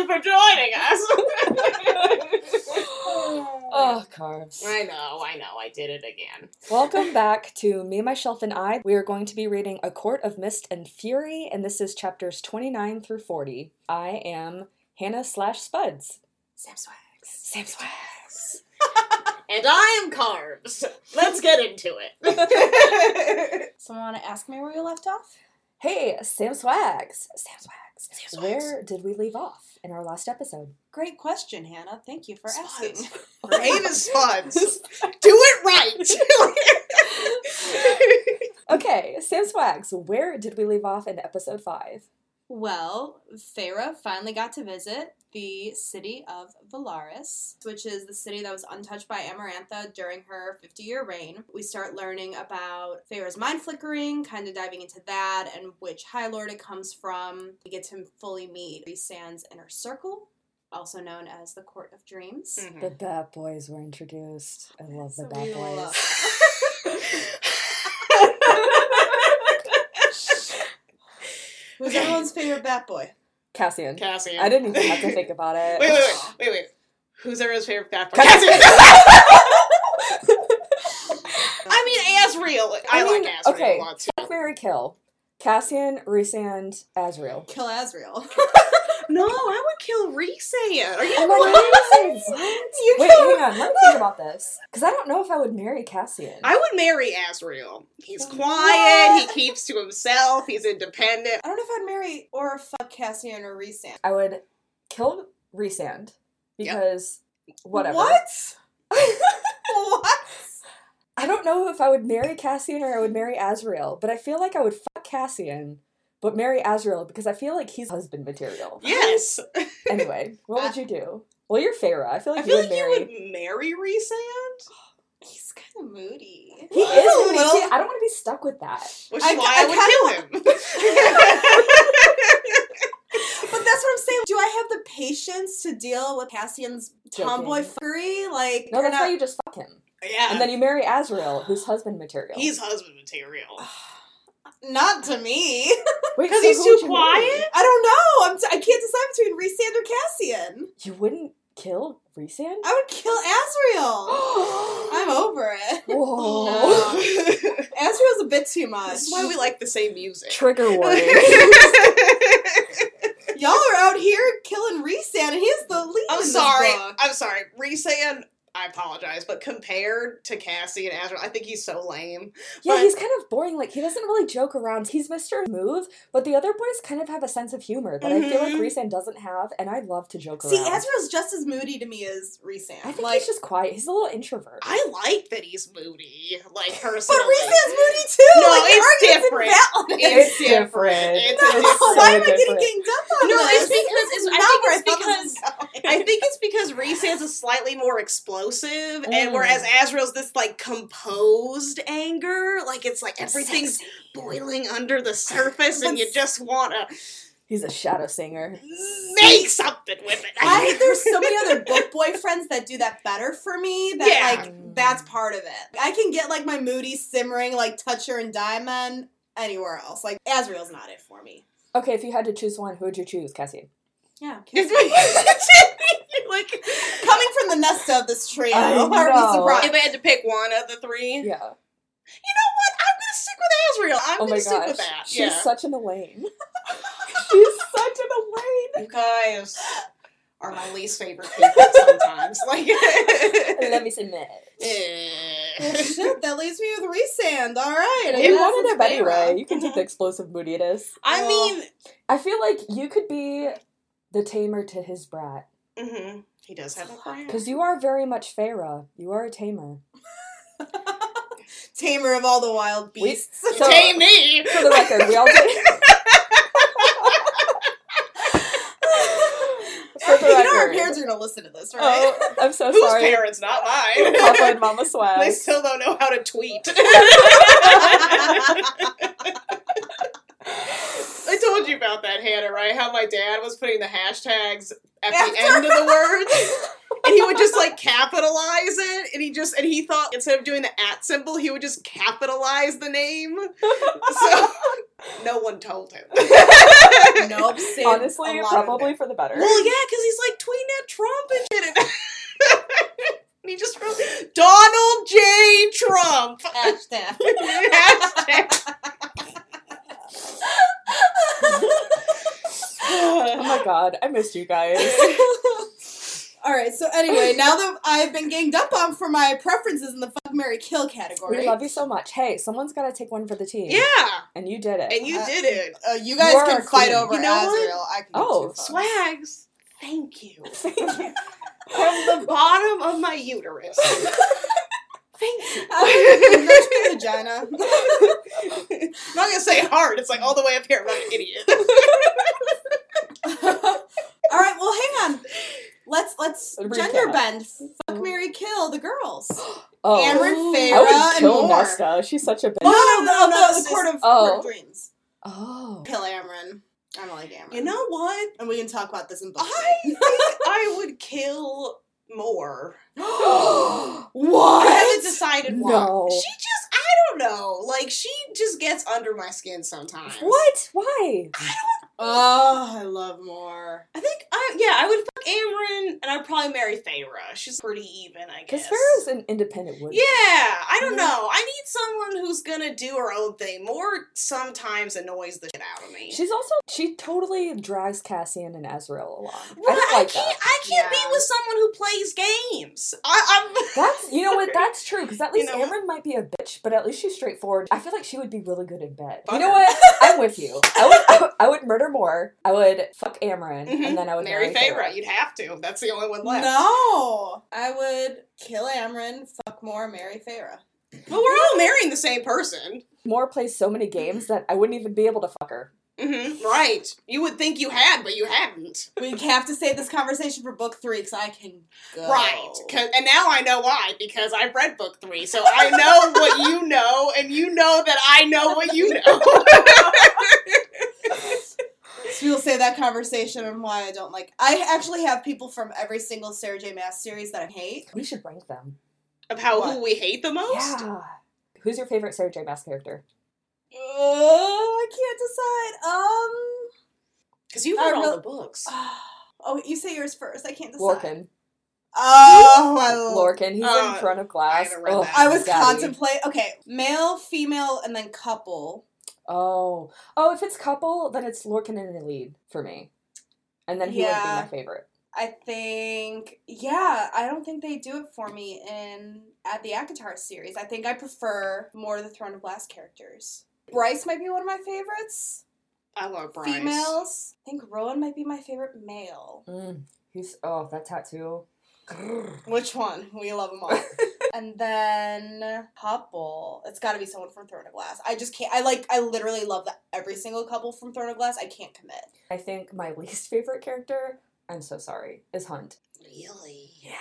you for joining us. Oh, carbs. I know, I know, I did it again. Welcome back to Me, Myself, and I. We are going to be reading A Court of Mist and Fury, and this is chapters 29 through 40. I am Hannah slash Spuds. Sam Swags. Sam Swags. And I am Carbs. Let's get into it. Someone want to ask me where you left off? Hey, Sam Swags. Sam Swags. Swags. Where did we leave off in our last episode? Great question, Hannah. Thank you for asking. Spuds. Her name is Spuds. Do it right. Okay, Sam Swags, where did we leave off in episode 5? Well, Feyre finally got to visit the city of Velaris, which is the city that was untouched by Amarantha during her 50 year reign. We start learning about Feyre's mind flickering, kind of diving into that and which High Lord it comes from. We get to fully meet the Sands inner circle, also known as the Court of Dreams. Mm-hmm. The Bat Boys were introduced. I love the So Bat we Boys. Who's everyone's favorite Bat Boy? Cassian. Cassian. I didn't even have to think about it. Wait, wait, wait, wait, wait. Who's everyone's favorite fat boy? Cassian. I mean, Azriel. I, I mean, like Azriel okay. a lot too. Fuck Mary Kill. Cassian, Rhysand, Azriel. Kill Azriel. No, I would kill Rhysand. Are you Oh my god, what? You Wait, kill- hang on, let me think about this. Because I don't know if I would marry Cassian. I would marry Azriel. He's What? quiet. He keeps to himself. He's independent. I don't know if I'd marry or fuck Cassian or Rhysand. I would kill Rhysand because whatever. What? what? I don't know if I would marry Cassian or I would marry Azriel, but I feel like I would fuck Cassian, but marry Azriel because I feel like he's husband material. Yes. Anyway, what would you do? Well, you're Feyre. I feel I like feel you like would marry. you would marry Rhysand. He's kind of moody. He Well, is a moody. little- See, I don't want to be stuck with that. Which I is ca- why I I, would kill him. But that's what I'm saying. Do I have the patience to deal with Cassian's tomboy Joking. fuckery? Like, No, or that's not- why you just fuck him, yeah. and then you marry Azriel, who's husband material. he's husband material. Not to me. Because so he's too would you quiet? I don't know. I'm t- I can't decide between Rhysand or Cassian. You wouldn't kill Rhysand? I would kill Azriel. I'm over it. Whoa. Azriel's a bit too much. This is why we like the same music. Trigger warning. Y'all are out here killing Rhysand, and he's the lead. I'm in sorry. book. I'm sorry. Rhysand, I apologize, but compared to Cassie and Azriel, I think he's so lame. yeah, But- he's kind of boring. Like he doesn't really joke around. He's Mr. Move, but the other boys kind of have a sense of humor that I feel like Mhm. Rhysand doesn't have, and I love to joke around. See, around. Azriel's just as moody to me as Rhysand. I think like, he's just quiet. He's a little introvert. I like that he's moody, like person. but personally. Rhysand's moody too. No, like, it's different. It's It's different. It's no, different. why am I getting ganged up on him? No, this? it's because it's- I think it's thought this was going. I think it's because Rhysand's a slightly more explosive, and Mm. whereas Azriel's this like composed anger, like it's like everything's Sexy. boiling under the surface, and you just want to He's a shadow singer. make something with it. I, there's so many other book boyfriends that do that better for me. That Yeah. like that's part of it. I can get like my moody simmering like Toucher and Diamond anywhere else. Like Azriel's not it for me. Okay, if you had to choose one, who would you choose, Cassie? Yeah, like coming from the nest of this trio, I are we surprised? if I had to pick one of the three, Yeah. you know what? I'm gonna stick with Azriel. I'm oh gonna my stick gosh. with that. She's yeah. such an Elain. She's such an Elain. You guys are my least favorite people sometimes. Like, Let me submit. Well, Eh. shit, that leaves me with Rhysand. All right, I You guess wanted it's him anyway. You can take the explosive moodiness. I mean, I feel like you could be the tamer to his brat. Mhm, he does have a plan. Because you are very much Feyre. You are a tamer. tamer of all the wild We- beasts. So- Tame me. For the record, we all did. You know our parents are gonna listen to this, right? Oh, I'm so Whose sorry. parents? Not mine. Papa and Mama they still don't know how to tweet. I told you about that, Hannah, right? How my dad was putting the hashtags at After. the end of the words. and he would just like capitalize it, and he just and he thought instead of doing the at symbol, he would just capitalize the name. So no one told him. Nope. saved Honestly, a lot of probably for the better. Well, yeah, because he's like tweeting at Trump and shit. And he just wrote Donald J. Trump. Hashtag. Hashtag. My god, I missed you guys. All right. So anyway, now that I've been ganged up on for my preferences in the fuck Mary Kill category, We love you so much. Hey, someone's got to take one for the team. Yeah, And you did it. and you Uh, did it. uh, you guys You're can fight queen. over You know what? Azriel. I can. Oh, give two fucks. Swags, thank you. Thank you. From the bottom of my uterus. Thank you. Uh, my vagina. I'm not gonna say hard, it's like all the way up here, I'm an idiot. All right. Well, hang on. Let's let's gender bend. Fuck Mary Kill the girls. Oh, Cameron, Ooh. Feyre, I would and kill Mor. Nesta. She's such a bitch. No, no, no, No, no, no, the Court of, Oh. Court of Dreams. Oh. Kill Amren. I don't like Amren. You know what? and we can talk about this in book. I think I would kill Mor. what? I haven't decided why. No. She just, I don't know. Like, she just gets under my skin sometimes. What? Why? Oh, I love Mor. I think, I yeah, I would fuck Amren and I'd probably marry Feyre. She's pretty even, I guess. Because guess. Farrah's an independent woman. Yeah, I don't Mhm. know. I need someone who's gonna do her own thing. Mor sometimes annoys the shit out of me. She's also she totally drags Cassian and Azriel along. Right, I don't like can't. that. I can't Yeah. be with someone who plays games. I, I'm. That's you know what that's true because at You least know what? Amren might be a bitch, but at least she's straightforward. I feel like she would be really good in bed. Fuck you know her. what? I'm with you. I would I would murder Mor. I would fuck Amren Mhm. and then I would marry marry, Feyre. You'd have to. That's the only one left. No, I would kill Amren, fuck Mor, marry Feyre. But we're all marrying the same person. Mor plays so many games that I wouldn't even be able to fuck her. hmm Right. You would think you had, but you hadn't. We have to save this conversation for book three because I can go. Right. 'Cause- and now I know why, because I've read book three. So I know what you know, and you know that I know what you know. So we'll save that conversation and why I don't like. I actually have people from every single Sarah J. Maas series that I hate. We should rank them. of how What? who we hate the most? Yeah. Who's your favorite Sarah J. Maas character? Uh, I can't decide. Um. Because you've read all really- the books. Oh, you say yours first. I can't decide. Lorcan. Oh, I love Lorcan. He's Uh, in front of glass. haven't Oh. I was contemplating. Okay, male, female, and then couple. Oh. Oh, if it's couple, then it's Lorcan in the lead for me. And then he would be my favorite. I think, yeah, I don't think they do it for me in at the ACOTAR series. I think I prefer more of the Throne of Glass characters. Bryce might be one of my favorites. I love Bryce. Females. I think Rowan might be my favorite male. Mm, he's oh that tattoo. Which one? We love them all. and then couple. It's got to be someone from Throne of Glass. I just can't. I like. I literally love that every single couple from Throne of Glass. I can't commit. I think my least favorite character. I'm so sorry. Is Hunt. Really? Yeah.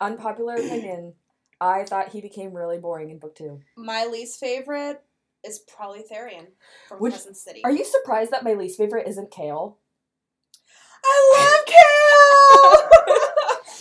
Unpopular opinion. I thought he became really boring in book two. My least favorite is probably Tharion from Crescent City. Are you surprised that my least favorite isn't Chaol? I love Chaol.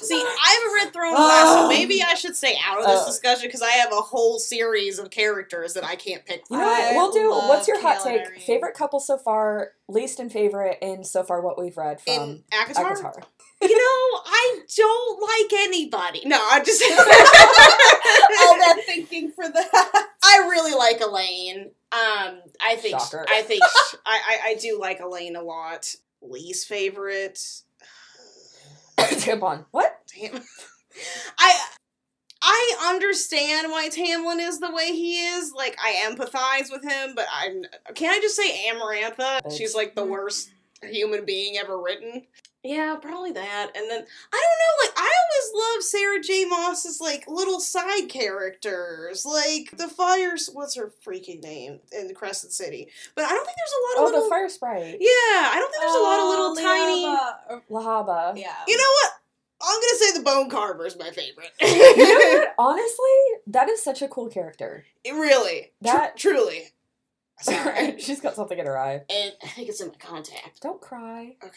See, I haven't read Throne of Glass, so maybe I should stay out of this Oh. discussion because I have a whole series of characters that I can't pick. You know what? We'll do. What's your hot Kale take? Irene. Favorite couple so far, least and favorite in so far what we've read from In ACOTAR? ACOTAR. You know, I don't like anybody. No, I just. All that thinking for that. I really like Elain. Um, I think Shocker. I think I, I I do like Elain a lot. Least favorite. Tampon. What? I I understand why Tamlin is the way he is. Like I empathize with him, but I'm can I just say Amarantha? She's like the worst human being ever written. Yeah, probably that. And then I don't know, like I always love Sarah J. Maas's like little side characters. Like the fires what's her freaking name in Crescent City. But I don't think there's a lot of Oh, little the fire sprite. Yeah, I don't think there's a lot of little oh, tiny Liaba. Lehabah. Yeah. You know what? I'm gonna say the Bone Carver is my favorite. You know what? Honestly, that is such a cool character. It really. Tr- That- truly. Sorry. She's got something in her eye. and I think it's in my contact. Don't cry. Okay.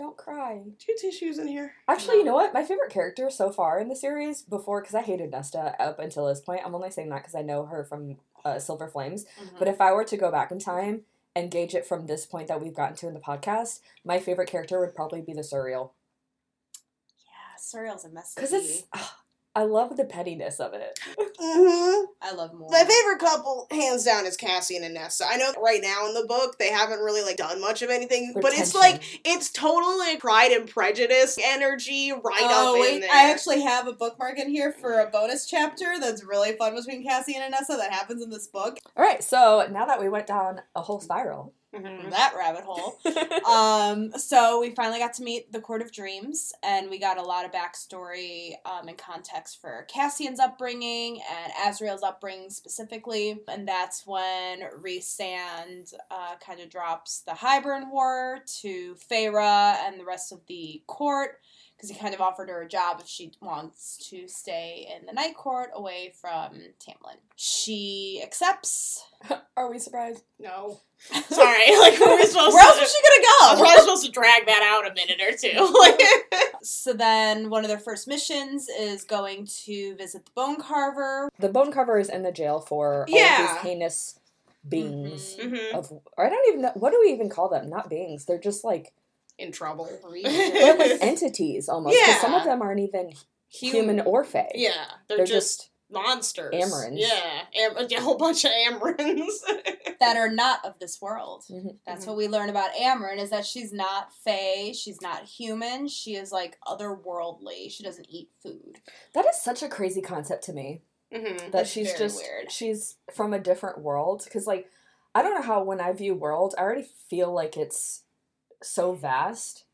Don't cry. Two tissues in here. Actually, you know what? My favorite character so far in the series, before, because I hated Nesta up until this point, I'm only saying that because I know her from uh, Silver Flames. Mm-hmm. But if I were to go back in time and gauge it from this point that we've gotten to in the podcast, my favorite character would probably be the Suriel. yeah, Suriel's a mess. Because it's. ah, I love the pettiness of it. Mm-hmm. I love Mor. My favorite couple, hands down, is Cassian and Nesta. I know right now in the book they haven't really like done much of anything, Their but it's like it's totally Pride and Prejudice energy right oh up in wait, there. I actually have a bookmark in here for a bonus chapter that's really fun between Cassie and Anessa that happens in this book. All right, so now that we went down a whole spiral. Mhm. That rabbit hole. um, so we finally got to meet the Court of Dreams, and we got a lot of backstory um, and context for Cassian's upbringing and Azriel's upbringing specifically. And that's when Rhysand uh, kind of drops the Hybern War to Feyre and the rest of the court. Because he kind of offered her a job if she wants to stay in the Night Court away from Tamlin. She accepts. Are we surprised? No, sorry. Like were we supposed Where else to? was she gonna I was go? probably supposed to drag that out a minute or two. So then one of their first missions is going to visit the bone carver. The bone carver is in the jail for all Yeah. of these heinous beings. Mhm. Mhm. Of, or I don't even know. What do we even call them? Not beings. They're just like, in trouble. they're like entities almost. 'cause some of them aren't even Human- human or fae. Yeah, they're, They're just, just monsters. Amrens. Yeah, Am- a whole bunch of Amrens. that are not of this world. Mhm. That's Mhm. what we learn about Amren is that she's not fae, she's not human, she is like otherworldly. She doesn't eat food. That is such a crazy concept to me. Mhm. that It's she's just weird. she's from a different world because like i don't know how when i view world i already feel like it's so vast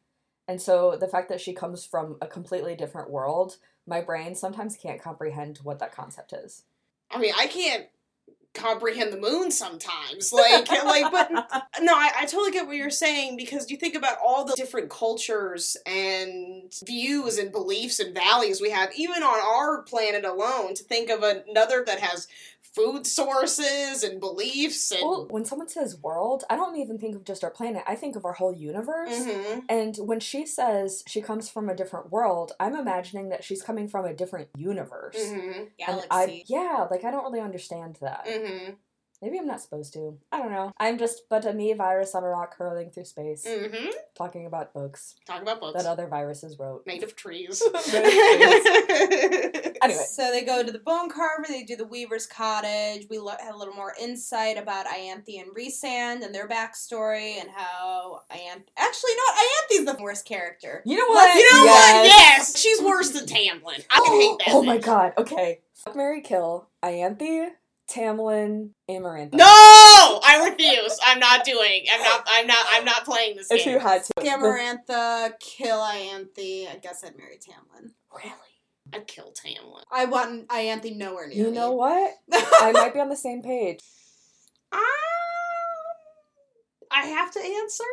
and so the fact that she comes from a completely different world my brain sometimes can't comprehend what that concept is I mean, I can't comprehend the moon sometimes. Like, like, but no, I, I totally get what you're saying because you think about all the different cultures and views and beliefs and values we have, even on our planet alone. To think of another that has food sources and beliefs and. well when someone says world i don't even think of just our planet i think of our whole universe Mhm. and when she says she comes from a different world i'm imagining that she's coming from a different universe Mhm. and i Galaxy. yeah like i don't really understand that Mhm. Maybe I'm not supposed to. I don't know. I'm just but a me virus on a rock hurling through space, Mhm. talking about books Talking about books that other viruses wrote. made of trees. Anyway, So they go to the bone carver, they do the weaver's cottage. We lo- have a little more insight about Ianthe and Rhysand and their backstory and how Ianthe. Actually, no, Ianthe's the worst character. you know what? You know what? Yes. Yes, she's worse than Tamlin. I can hate that. Oh my god. Okay. Fuck Mary Kill, Ianthe, Tamlin, Amarantha. No, I refuse. I'm not doing. I'm not. I'm not. I'm not playing this If game. you had to. Amarantha, kill Ianthe. I guess I'd marry Tamlin. Really? I'd kill Tamlin. I want Ianthe nowhere near You me. know what? I might be on the same page. Um, I have to answer.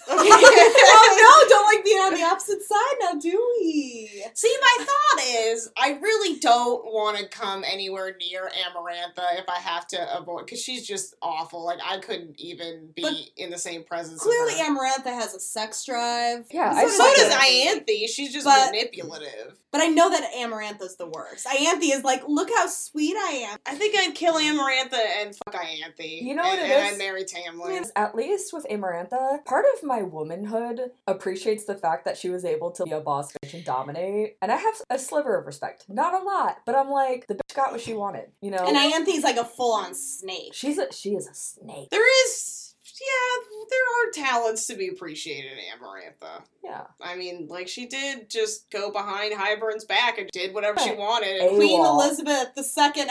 oh no! Don't like being on the opposite side now, do we? See, my thought is, I really don't want to come anywhere near Amarantha if I have to avoid, because she's just awful. Like I couldn't even be But in the same presence. Clearly. Amarantha has a sex drive. Yeah, So I does so does Ianthe. Ianthe. She's just But- manipulative. But I know that Amarantha's the worst. Ianthe is like, look how sweet I am. I think I'd kill Amarantha and fuck Ianthe. You know and, what it and is? I'd marry Tamlin. At least with Amarantha, part of my womanhood appreciates the fact that she was able to be a boss bitch and dominate. And I have a sliver of respect. Not a lot, but I'm like, the bitch got what she wanted, you know? And Ianthe's like a full on snake. She's a she is a snake. There is, yeah, there are talents to be appreciated in Amarantha. Yeah. I mean, like she did just go behind Hybern's back and did whatever she wanted. Queen. Elizabeth the Second.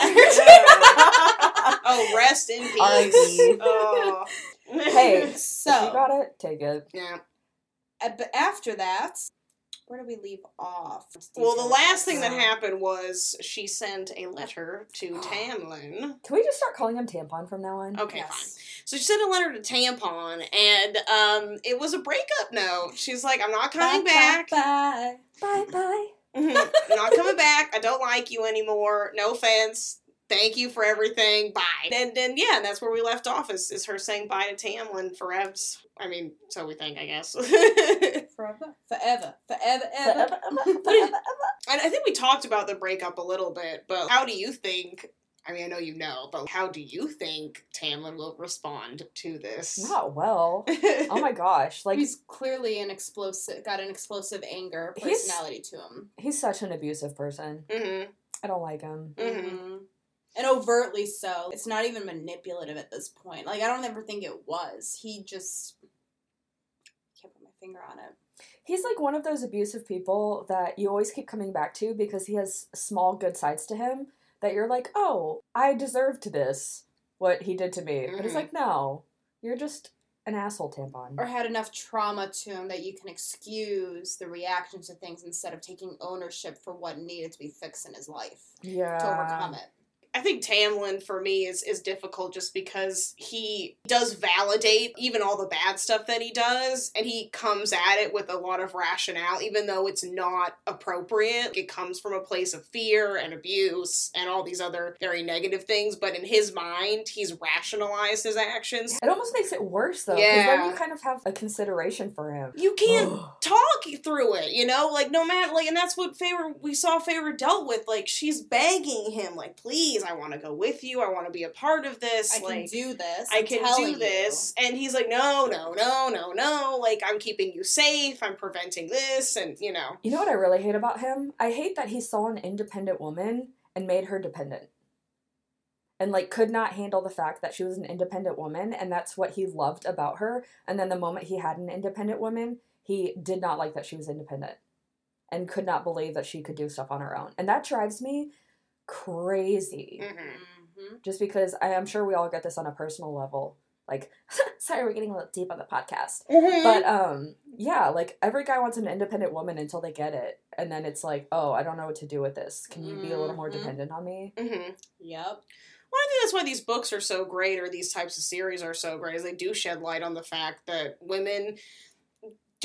oh, rest in peace. R.I.P.. Oh. Hey, if you so, got it, take it. yeah. uh, but after that, where do we leave off? Well, the last thing that Uh, happened was she sent a letter to Tamlin. Can we just start calling him tampon from now on? Okay, Yes. fine. So she sent a letter to Tampon, and um, it was a breakup note. She's like, "I'm not coming Bye, back. Bye. Bye bye. Mhm. I'm not coming back. I don't like you anymore. No offense. Thank you for everything. Bye. And then yeah, and that's where we left off is, is her saying bye to Tamlin for Evs. I mean, so we think, I guess. Forever, forever, forever, ever. Forever, ever, forever, it- And I think we talked about the breakup a little bit, but how do you think? I mean, I know you know, but how do you think Tamlin will respond to this? Not well. Oh my gosh. Like, He's clearly an explosive, got an explosive anger personality to him. he's such an abusive person. hmm I don't like him. Mhm. And overtly so. It's not even manipulative at this point. Like I don't ever think it was. He just can't put my finger on it. He's like one of those abusive people that you always keep coming back to because he has small good sides to him that you're like, oh, I deserved this, what he did to me. But it's Mhm. like, no, you're just an asshole tampon. Or had enough trauma to him that you can excuse the reactions to things instead of taking ownership for what needed to be fixed in his life yeah. to overcome it. I think Tamlin for me is is difficult just because he does validate even all the bad stuff that he does, and he comes at it with a lot of rationale, even though it's not appropriate. It comes from a place of fear and abuse and all these other very negative things, but in his mind, he's rationalized his actions. It almost makes it worse though, because then you kind of have a consideration for him. You can't talk through it, you know? Like, no matter, like, and that's what Favor, we saw Favor dealt with. Like, she's begging him, like, please, I want to go with you. I want to be a part of this. I can do this. I I'm can telling do you. this. And he's like, no, no, no, no, no. Like, I'm keeping you safe. I'm preventing this. And, you know. You know what I really hate about him? I hate that he saw an independent woman and made her dependent. And like could not handle the fact that she was an independent woman and that's what he loved about her. And then the moment he had an independent woman, he did not like that she was independent and could not believe that she could do stuff on her own. And that drives me crazy. mhm. Mhm. Just because I am sure we all get this on a personal level. Like, sorry, we're getting a little deep on the podcast. But um, yeah, like every guy wants an independent woman until they get it, and then it's like, oh, I don't know what to do with this. Can you be a little more Mhm. dependent on me? hmm Yep. Well, I think that's why these books are so great, or these types of series are so great, is they do shed light on the fact that women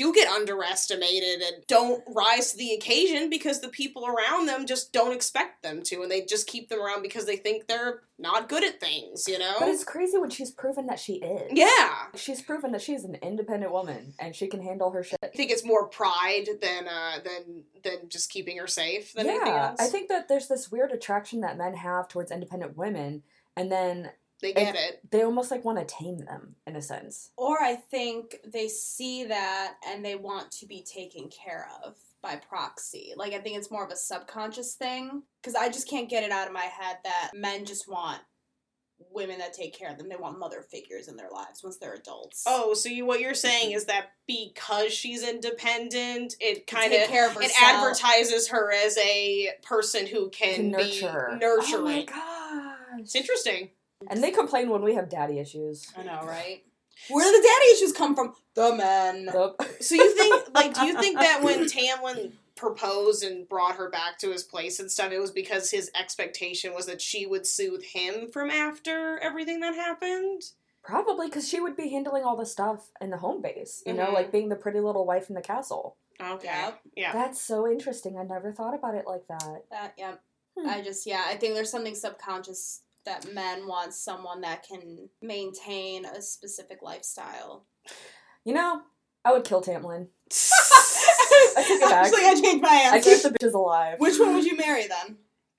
do get underestimated and don't rise to the occasion because the people around them just don't expect them to, and they just keep them around because they think they're not good at things, you know? But it's crazy when she's proven that she is. yeah. she's proven that she's an independent woman and she can handle her shit. I think it's more pride than uh than than just keeping her safe than anything else. I think that there's this weird attraction that men have towards independent women, and then they get it. they almost like want to tame them in a sense. Or I think they see that and they want to be taken care of by proxy. Like I think it's more of a subconscious thing because I just can't get it out of my head that men just want women that take care of them. They want mother figures in their lives once they're adults. Oh, so you what you're saying is that because she's independent, it kind of care it advertises her as a person who can, Can be nurture. nurturing. Oh my gosh. It's interesting. And they complain when we have daddy issues. I know, right? Where do the daddy issues come from? The men. The- So you think like do you think that when Tamlin proposed and brought her back to his place and stuff, it was because his expectation was that she would soothe him from after everything that happened? Probably because she would be handling all the stuff in the home base, you know, Mhm. like being the pretty little wife in the castle. Okay. Yep. Yeah. That's so interesting. I never thought about it like that. That yeah. Hmm. I just yeah, I think there's something subconscious that men want someone that can maintain a specific lifestyle. You know, I would kill Tamlin. I take it back. Actually, I changed my I keep the bitches alive. Which one would you marry then?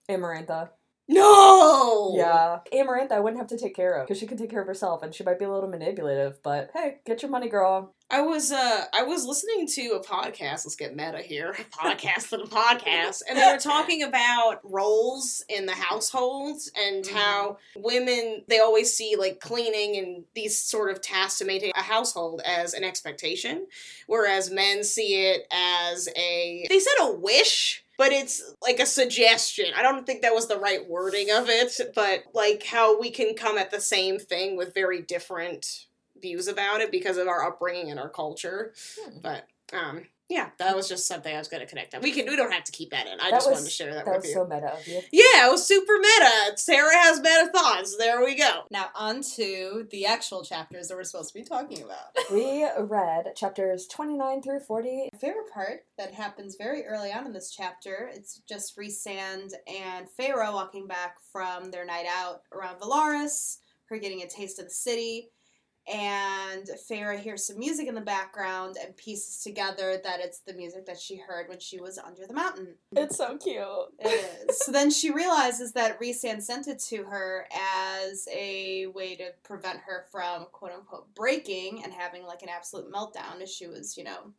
Amarantha. No. Yeah. Amarantha I wouldn't have to take care of because she can take care of herself and she might be a little manipulative, but hey, get your money, girl. I was uh I was listening to a podcast. Let's get meta here. A podcast and a podcast, and they were talking about roles in the households and Mhm. how women they always see like cleaning and these sort of tasks to maintain a household as an expectation, whereas men see it as a they said a wish. But it's like a suggestion. I don't think that was the right wording of it, but like how we can come at the same thing with very different views about it because of our upbringing and our culture. Hmm. But um, Yeah, that was just something I was going to connect on. We can. We don't have to keep that in. I That just was- wanted to share that, That with was you. so meta of you. yeah, it was super meta. Sarah has meta thoughts. There we go. Now on to the actual chapters that we're supposed to be talking about. We read chapters 29 through 40. My favorite part that happens very early on in this chapter, it's just Sand and Pharaoh walking back from their night out around Velaris, her getting a taste of the city, and Feyre hears some music in the background and pieces together that it's the music that she heard when she was under the mountain. It's so cute. It is. so then she realizes that Rhysand sent it to her as a way to prevent her from quote unquote breaking and having like an absolute meltdown as she was, you know,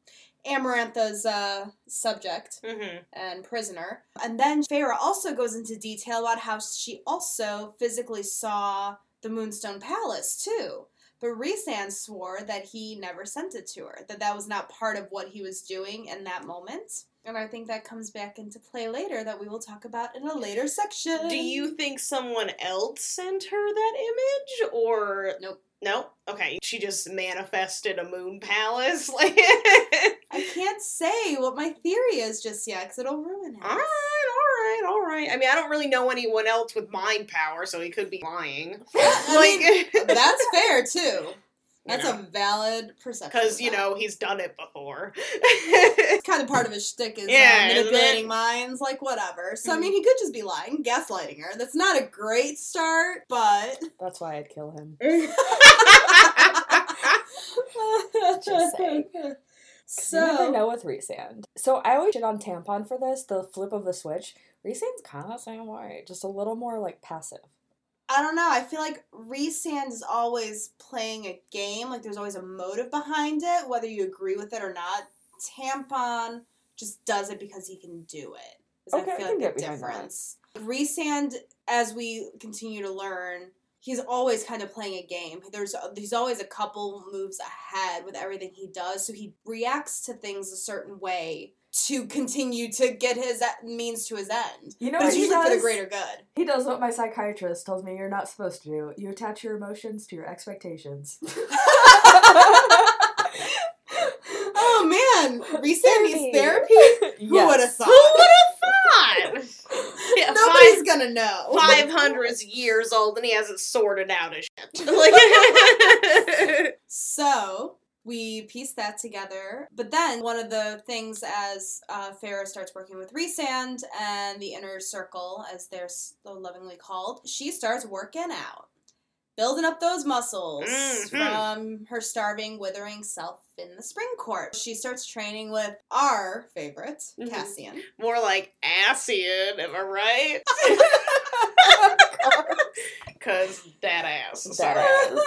Amarantha's uh, subject Mm-hmm. and prisoner. And then Feyre also goes into detail about how she also physically saw the Moonstone Palace too. But Rhysand swore that he never sent it to her, that that was not part of what he was doing in that moment. And I think that comes back into play later that we will talk about in a later section. Do you think someone else sent her that image, or Nope. No. Okay. She just manifested a moon palace. Like. I can't say what my theory is just yet because it'll ruin it. All right, right, all right. I mean, I don't really know anyone else with mind power, so he could be lying. I like, That's fair too. That's you a valid perception. because you know he's done it before. it's kind of part of his shtick is Yeah, uh, manipulating minds, like whatever. So I Mhm. mean, he could just be lying, gaslighting her. That's not a great start, but That's why I'd kill him. just saying. So you never know with Rhysand. So I always shit on Tampon for this, the flip of the switch. Rhysand's kind of the same way, just a little more like passive. I don't know. I feel like Rhysand is always playing a game. Like there's always a motive behind it, whether you agree with it or not. Tampon just does it because he can do it. Is Okay, I I can like get the behind that. difference. Rhysand, as we continue to learn, he's always kind of playing a game. There's he's always a couple moves ahead with everything he does, so he reacts to things a certain way to continue to get his means to his end. You know But it's usually for the greater good. He does what my psychiatrist tells me you're not supposed to do. You attach your emotions to your expectations. Oh man, Rhysand needs therapy. Who Yes. would have Who thought? would have thought? Yeah, Nobody's five, gonna know. five hundred years old, and he hasn't sorted out his shit. Like, So we piece that together. But then one of the things as uh, Feyre starts working with Rhysand and the inner circle, as they're so lovingly called, she starts working out. Building up those muscles Mhm. from her starving, withering self in the spring court. She starts training with our favorite, Mhm. Cassian. more like Asian, am I right? Cause that ass. That Sorry. ass.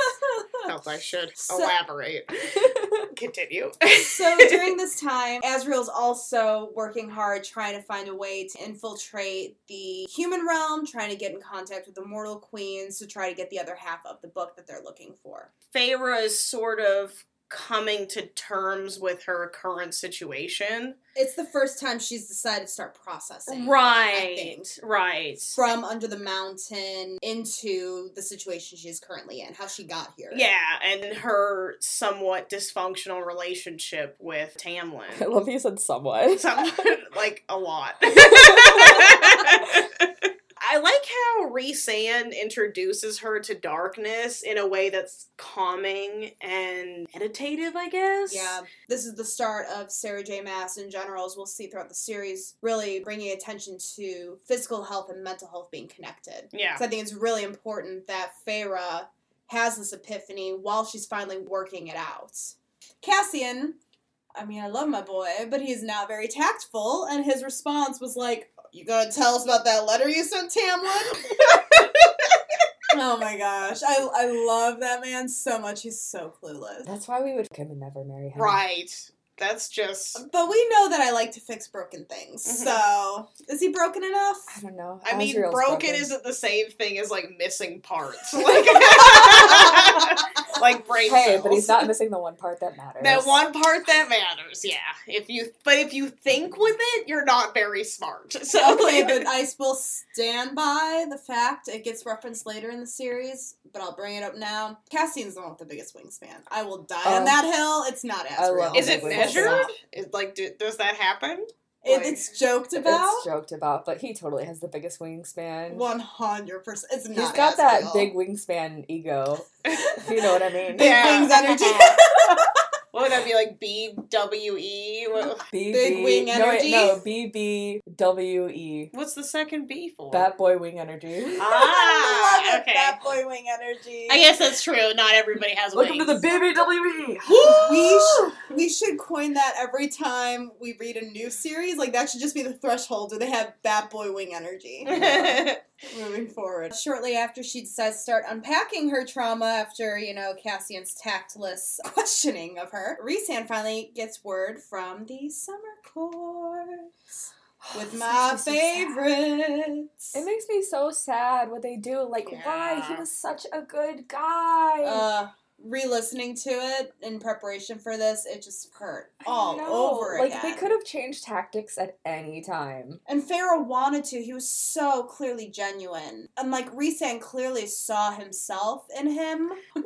Felt I should So- elaborate. Continue. so during this time, Azriel's also working hard trying to find a way to infiltrate the human realm, trying to get in contact with the mortal queens to try to get the other half of the book that they're looking for. Feyre is sort of coming to terms with her current situation. It's the first time she's decided to start processing. Right. think. Right. From under the mountain into the situation she's currently in, how she got here. Yeah, and her somewhat dysfunctional relationship with Tamlin. I love you said somewhat. Some, like a lot. I like how Rhysand introduces her to darkness in a way that's calming and meditative, I guess. Yeah, this is the start of Sarah J. Maas in general, as we'll see throughout the series, really bringing attention to physical health and mental health being connected. Yeah. So I think it's really important that Feyre has this epiphany while she's finally working it out. Cassian, I mean, I love my boy, but he's not very tactful, and his response was like, You gonna tell us about that letter you sent Tamlin? oh my gosh. I, I love that man so much. He's so clueless. That's why we would fuck him and never marry him. Right. That's just. But we know that I like to fix broken things. Mhm. So, is he broken enough? I don't know. I mean, Azriel's broken, isn't the same thing as like missing parts. Like, like brain Hey, cells. but he's not missing the one part that matters. That one part that matters, yeah. If you, but if you think with it, you're not very smart. So okay, but I will stand by the fact it gets referenced later in the series, but I'll bring it up now. Cassian's the one with the biggest wingspan. I will die on Oh. that hill. It's not as real. is it measured? Is like, do, does that happen? It, Like- it's joked about. It's joked about, but he totally has the biggest wingspan. One hundred percent. It's not. He's got that real. big wingspan ego. If you know what I mean. Big Yeah. wings energy. What would that be like? B W E. Big wing energy? No, B B W E. What's the second B for? Bat boy wing energy. Ah, I love it. okay. That boy wing energy. I guess that's true. Not everybody has Welcome to the BBWE. We sh- we should coin that every time we read a new series. Like that should just be the threshold where they have Bat Boy Wing energy. moving forward. Shortly after she decides to start unpacking her trauma after, you know, Cassian's tactless questioning of her, Rhysand finally gets word from the summer court with my me so favorites. It makes me so sad what they do. Like, why? He was such a good guy. uh re-listening to it in preparation for this, it just hurt all over Like, again. they could have changed tactics at any time. And Pharaoh wanted to. He was so clearly genuine. And like Rhysand clearly saw himself in him. Why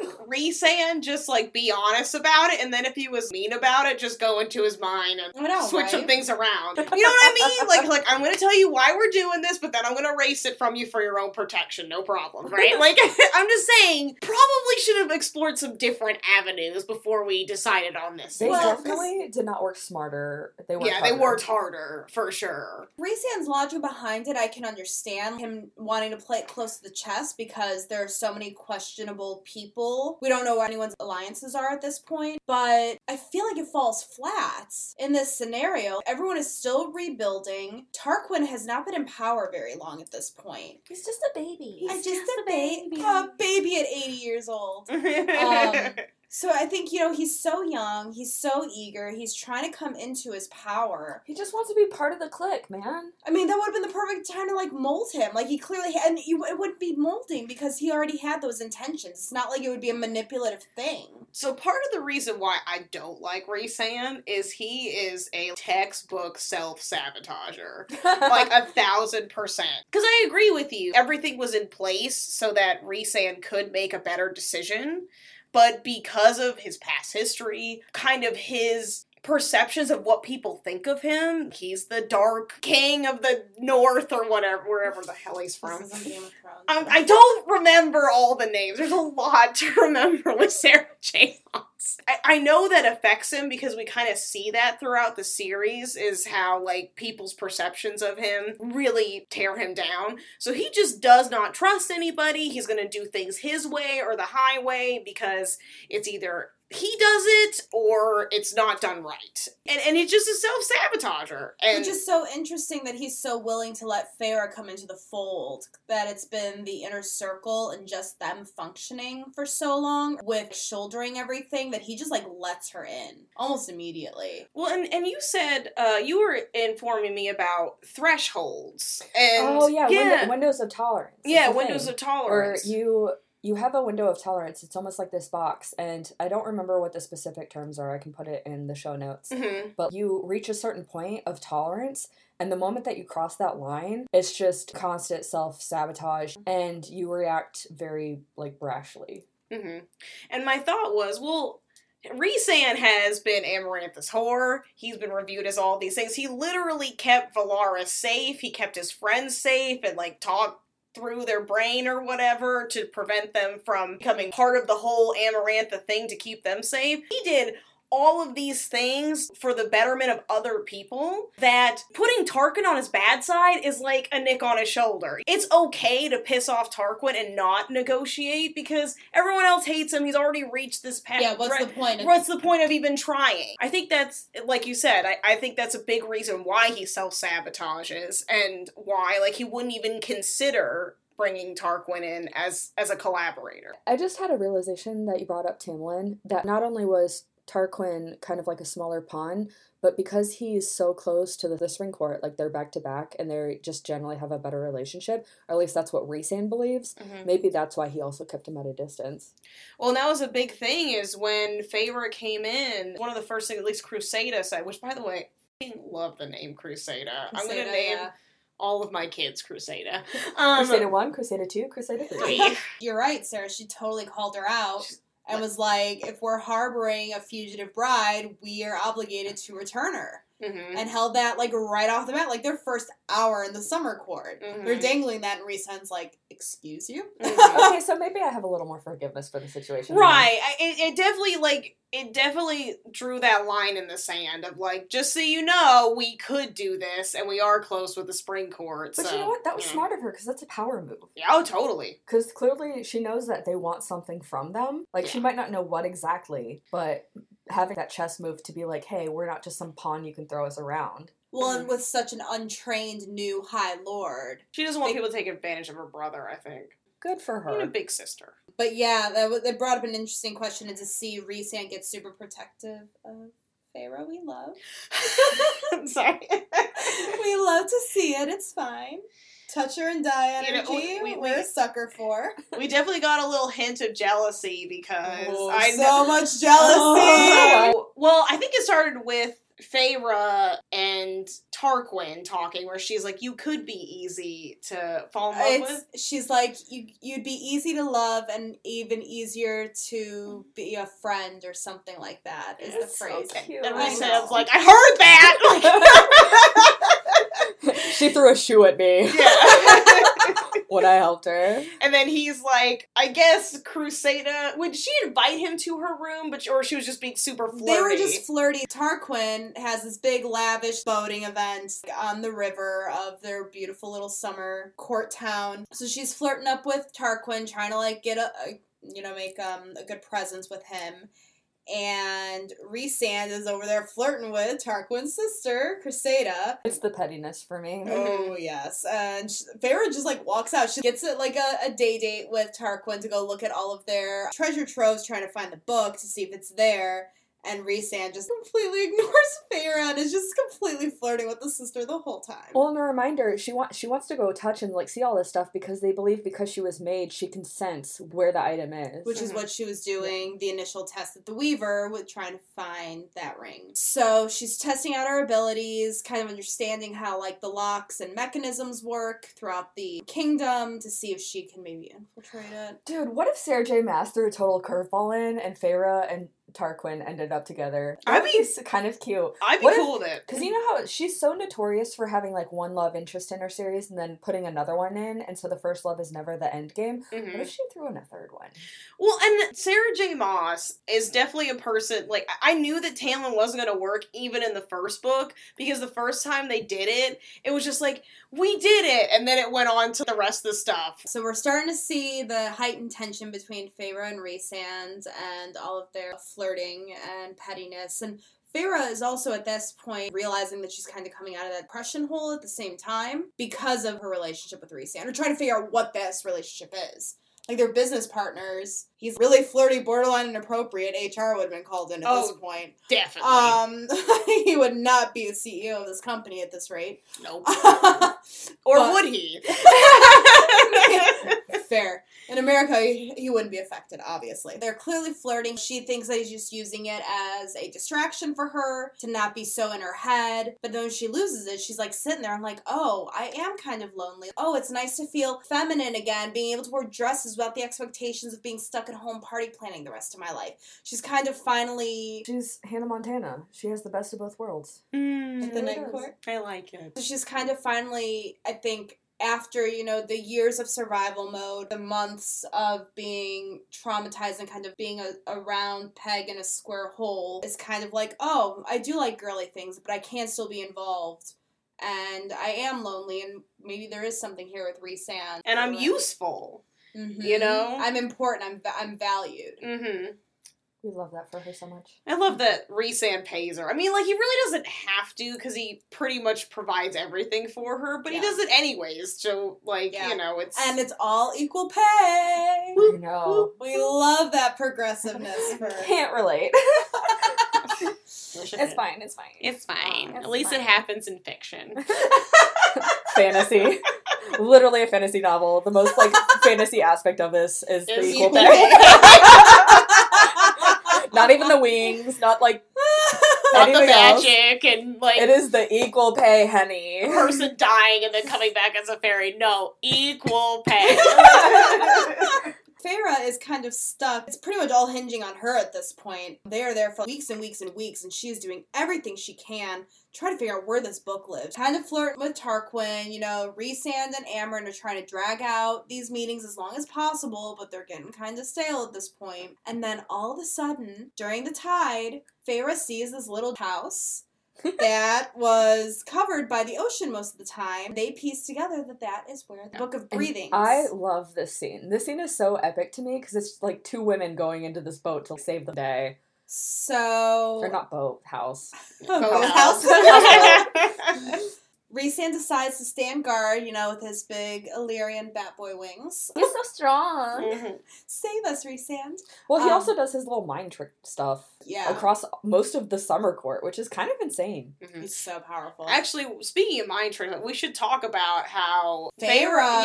couldn't Rhysand just like be honest about it, and then if he was mean about it, just go into his mind and know, switch right? some things around? You know what I mean? Like, like I'm going to tell you why we're doing this, but then I'm going to erase it from you for your own protection. No problem, right? Like, I'm just saying, probably should have explored some different avenues before we decided on this. They Well, 'cause- definitely did not work smarter. They worked yeah, they harder. worked harder for sure. Rhysand's logic behind it, I can understand him wanting to play it close to the chest because there are so many questionable people. We don't know what anyone's alliances are at this point, but I feel like it falls flat in this scenario. Everyone is still rebuilding. Tarquin has not been in power very long at this point. He's just a baby. He's just a baby, a baby at 80 years old. Um, So I think, you know, he's so young, he's so eager, he's trying to come into his power. He just wants to be part of the clique, man. I mean, that would have been the perfect time to like mold him. Like he clearly, and you, it wouldn't be molding because he already had those intentions. It's not like it would be a manipulative thing. So part of the reason why I don't like Rhysand is he is a textbook self-sabotager. like a thousand percent. Because I agree with you. Everything was in place so that Rhysand could make a better decision. But because of his past history, kind of his perceptions of what people think of him, he's the dark king of the north or whatever, wherever the hell he's from. This isn't Game of Thrones. Um, I don't remember all the names. There's a lot to remember with Sarah J. Maas. I, I know that affects him because we kind of see that throughout the series is how like people's perceptions of him really tear him down. So he just does not trust anybody. He's gonna do things his way or the highway because it's either he does it or it's not done right. And and he's just a self-sabotager. And Which is so interesting that he's so willing to let Feyre come into the fold. That it's been the inner circle and just them functioning for so long with shouldering everything that he just like lets her in almost immediately. Well, and, and you said uh, you were informing me about thresholds and oh yeah, yeah, Window, windows of tolerance. Yeah, windows thing. of Or tolerance. you you have a window of tolerance. It's almost like this box, and I don't remember what the specific terms are. I can put it in the show notes. Mhm. But you reach a certain point of tolerance, and the moment that you cross that line, it's just constant self sabotage, and you react very like brashly. Mhm. And my thought was, well, Rhysand has been Amarantha's whore. He's been reviewed as all these things. He literally kept Velaris safe. He kept his friends safe and like talked through their brain or whatever to prevent them from becoming part of the whole Amarantha thing to keep them safe. He did all of these things for the betterment of other people that putting Tarquin on his bad side is like a nick on his shoulder. It's okay to piss off Tarquin and not negotiate because everyone else hates him. He's already reached this path. Yeah, what's the point? Of- What's the point of even trying? I think that's, like you said, I, I think that's a big reason why he self sabotages and why, like, he wouldn't even consider bringing Tarquin in as as a collaborator. I just had a realization that you brought up Tamlin that not only was Tarquin kind of like a smaller pawn, but because he's so close to the, the spring court, like they're back to back and they just generally have a better relationship, or at least that's what Rhysand believes. Mhm. Maybe that's why he also kept him at a distance. Well, and that was a big thing is when Feyre came in, one of the first things, at least Crusader said, which by the way, I love the name Crusader. I'm going to name yeah. all of my kids Crusader. Um, Crusader 1, Crusader 2, Crusader 3. three. You're right, Sarah. She totally called her out She's- and was like, if we're harboring a fugitive bride, we are obligated to return her. Mhm. And held that like right off the bat, like their first hour in the summer court. Mhm. They're dangling that, and Rhysand's like, "Excuse you." Mhm. okay, so maybe I have a little more forgiveness for the situation. Right. I, it, it definitely like it definitely drew that line in the sand of like, just so you know, we could do this, and we are close with the spring court. But so, you know what? That was you know. smart of her because that's a power move. Yeah, oh, totally. Because clearly she knows that they want something from them. Like she might not know what exactly, but having that chess move to be like, hey, we're not just some pawn you can throw us around. Well, and mm-hmm. with such an untrained new High Lord. She doesn't want people to take advantage of her brother. I think. Good for Being a her. big sister. But yeah, that, w- that brought up an interesting question and to see Rhysand get super protective of Pharaoh. We love. I'm sorry. we love to see it. It's fine. Touch her and die You know, we, we, we're a sucker for. we definitely got a little hint of jealousy because Oh, I so know. much jealousy. Oh. Well, I think it started with Feyre and Tarquin talking, where she's like, "You could be easy to fall in love It's, with." she's like you. You'd be easy to love and even easier to be a friend or something like that. Is the It's so phrase. cute. And I Rhysand's know. like, "I heard that." she threw a shoe at me yeah. when I helped her. and then he's like, "I guess Crusader." Would she invite him to her room, but or she was just being super flirty? They were just flirty. Tarquin has this big lavish boating event on the river of their beautiful little summer court town. So she's flirting up with Tarquin, trying to like get a, a you know make um a good presence with him. And Rhysand is over there flirting with Tarquin's sister, Cressida. It's the pettiness for me. Oh yes, and Feyre just like walks out. She gets it like a, a day date with Tarquin to go look at all of their treasure troves, trying to find the book to see if it's there. And Rhysand just completely ignores Feyre and is just completely flirting with the sister the whole time. Well, and a reminder, she wants she wants to go touch and like see all this stuff because they believe because she was made, she can sense where the item is. which is Mhm. what she was doing the initial test at the Weaver with trying to find that ring. So she's testing out her abilities, kind of understanding how like the locks and mechanisms work throughout the kingdom to see if she can maybe infiltrate it. Dude, what if Sarah J. Maas threw a total curveball in and Feyre and Tarquin ended up together? I'd That'd be- be kind of cute. I'd be What if- cool with it. Because you know how she's so notorious for having like one love interest in her series and then putting another one in, and so the first love is never the end game. Mhm. What if she threw in a third one? Well, and Sarah J. Maas is definitely a person. Like I I knew that Tamlin wasn't going to work even in the first book because the first time they did it, it was just like we did it, and then it went on to the rest of the stuff. So we're starting to see the heightened tension between Feyre and Rhysand and all of their flirting and pettiness. And Feyre is also at this point realizing that she's kind of coming out of that depression hole at the same time because of her relationship with Rhysand. Or trying to figure out what this relationship is. Like they're business partners. He's really flirty, borderline inappropriate. HR would have been called in at this Oh, point. Definitely. Um, he would not be the CEO of this company at this rate. nope. or Or would he? Fair. In America, he, he wouldn't be affected, obviously. They're clearly flirting. She thinks that he's just using it as a distraction for her to not be so in her head. But then when she loses it, she's like sitting there. I'm like, oh, I am kind of lonely. Oh, it's nice to feel feminine again, being able to wear dresses without the expectations of being stuck at home party planning the rest of my life. She's kind of finally. She's Hannah Montana. She has the best of both worlds. Mm, At the really night does. court. I like it. So she's kind of finally, I think, after, you know, the years of survival mode, the months of being traumatized and kind of being a, a round peg in a square hole, is kind of like, oh, I do like girly things, but I can still be involved. And I am lonely, and maybe there is something here with Rhysand. And I'm Or- useful. Mhm. you know? I'm important. I'm I'm valued. hmm We love that for her so much. I love that Rhysand pays her. I mean, like he really doesn't have to because he pretty much provides everything for her, but Yeah. he does it anyways. So, like, Yeah. you know, it's And it's all equal pay. I know. We love that progressiveness for Can't relate. It's fine. It's fine. It's fine. It's At least fine. it happens in fiction. fantasy. Literally a fantasy novel. The most like fantasy aspect of this is the Is equal equal pay. Not even the wings. Not like Not the anything else. magic and like It is the equal pay, Henny. person dying and then coming back as a fairy. No, equal pay. Feyre is kind of stuck. It's pretty much all hinging on her at this point. They are there for weeks and weeks and weeks, and she's doing everything she can try to figure out where this book lives. Kind of flirt with Tarquin, you know, Rhysand and Amren are trying to drag out these meetings as long as possible, but they're getting kind of stale at this point. And then all of a sudden, during the tide, Feyre sees this little house that was covered by the ocean most of the time. They piece together that that is where the Book of Breathing. I love this scene. This scene is so epic to me because it's like two women going into this boat to save the day. so Or not boat, house. Boat house. Rhysand decides to stand guard, you know, with his big Illyrian bat boy wings. He's so strong. Mhm. Save us, Rhysand. Well, he Um, also does his little mind trick stuff Yeah. across most of the summer court, which is kind of insane. Mhm. He's so powerful. Actually, speaking of mind trick, we should talk about how Feyre, yeah,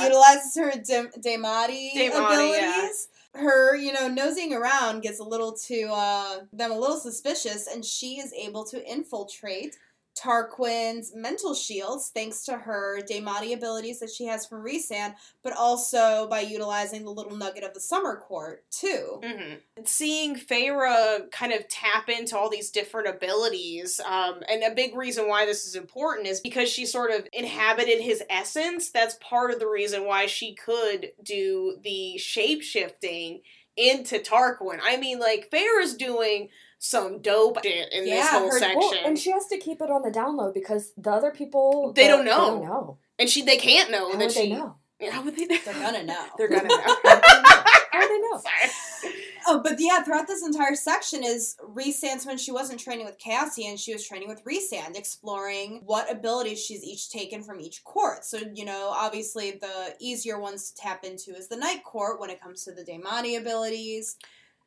yeah. utilizes her Dem- Daemati Daemati, abilities. Her, you know, nosing around gets a little too, uh, them a little suspicious, and she is able to infiltrate Tarquin's mental shields thanks to her Daemati abilities that she has from Rhysand, but also by utilizing the little nugget of the Summer Court, too. hmm Seeing Feyre kind of tap into all these different abilities, um, and a big reason why this is important is because she sort of inhabited his essence. That's part of the reason why she could do the shape shifting into Tarquin. I mean, like Feyre's doing some dope shit in this whole her- section, Well, and she has to keep it on the down low because the other people They the- don't They know. don't know. and she they can't know How that would she. they know? How would they know? They're gonna know. They're gonna know. How would they know? Sorry. Oh, but yeah, throughout this entire section is Rhysand's when she wasn't training with Cassie and she was training with Rhysand, exploring what abilities she's each taken from each court. So, you know, obviously the easier ones to tap into is the Night Court when it comes to the Daemati abilities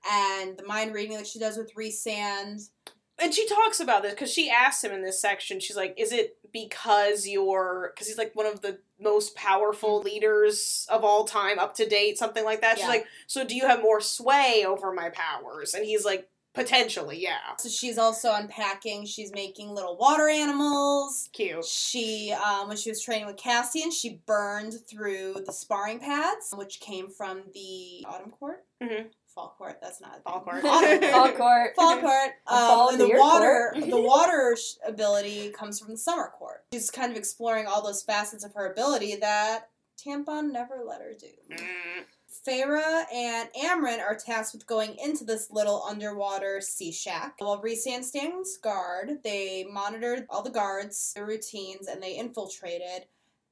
and the mind reading that she does with Rhysand. and she talks about this because she asks him in this section she's like is it because you're because he's like one of the most powerful leaders of all time up to date something like that she's like so do you have more sway over my powers and he's like potentially yeah So she's also unpacking, she's making little water animals. cute She, um, when she was training with Cassian, she burned through the sparring pads, which came from the Autumn Court. Mhm. Fall Court. That's not a Fall. Court. Autumn Fall court. Fall Court. Fall Um, and the water, Court. the water ability comes from the Summer Court. She's kind of exploring all those facets of her ability that Tampon never let her do. Mm. Feyre and Amren are tasked with going into this little underwater sea shack. While Rhysand stands guard, they monitored all the guards, their routines, and they infiltrated.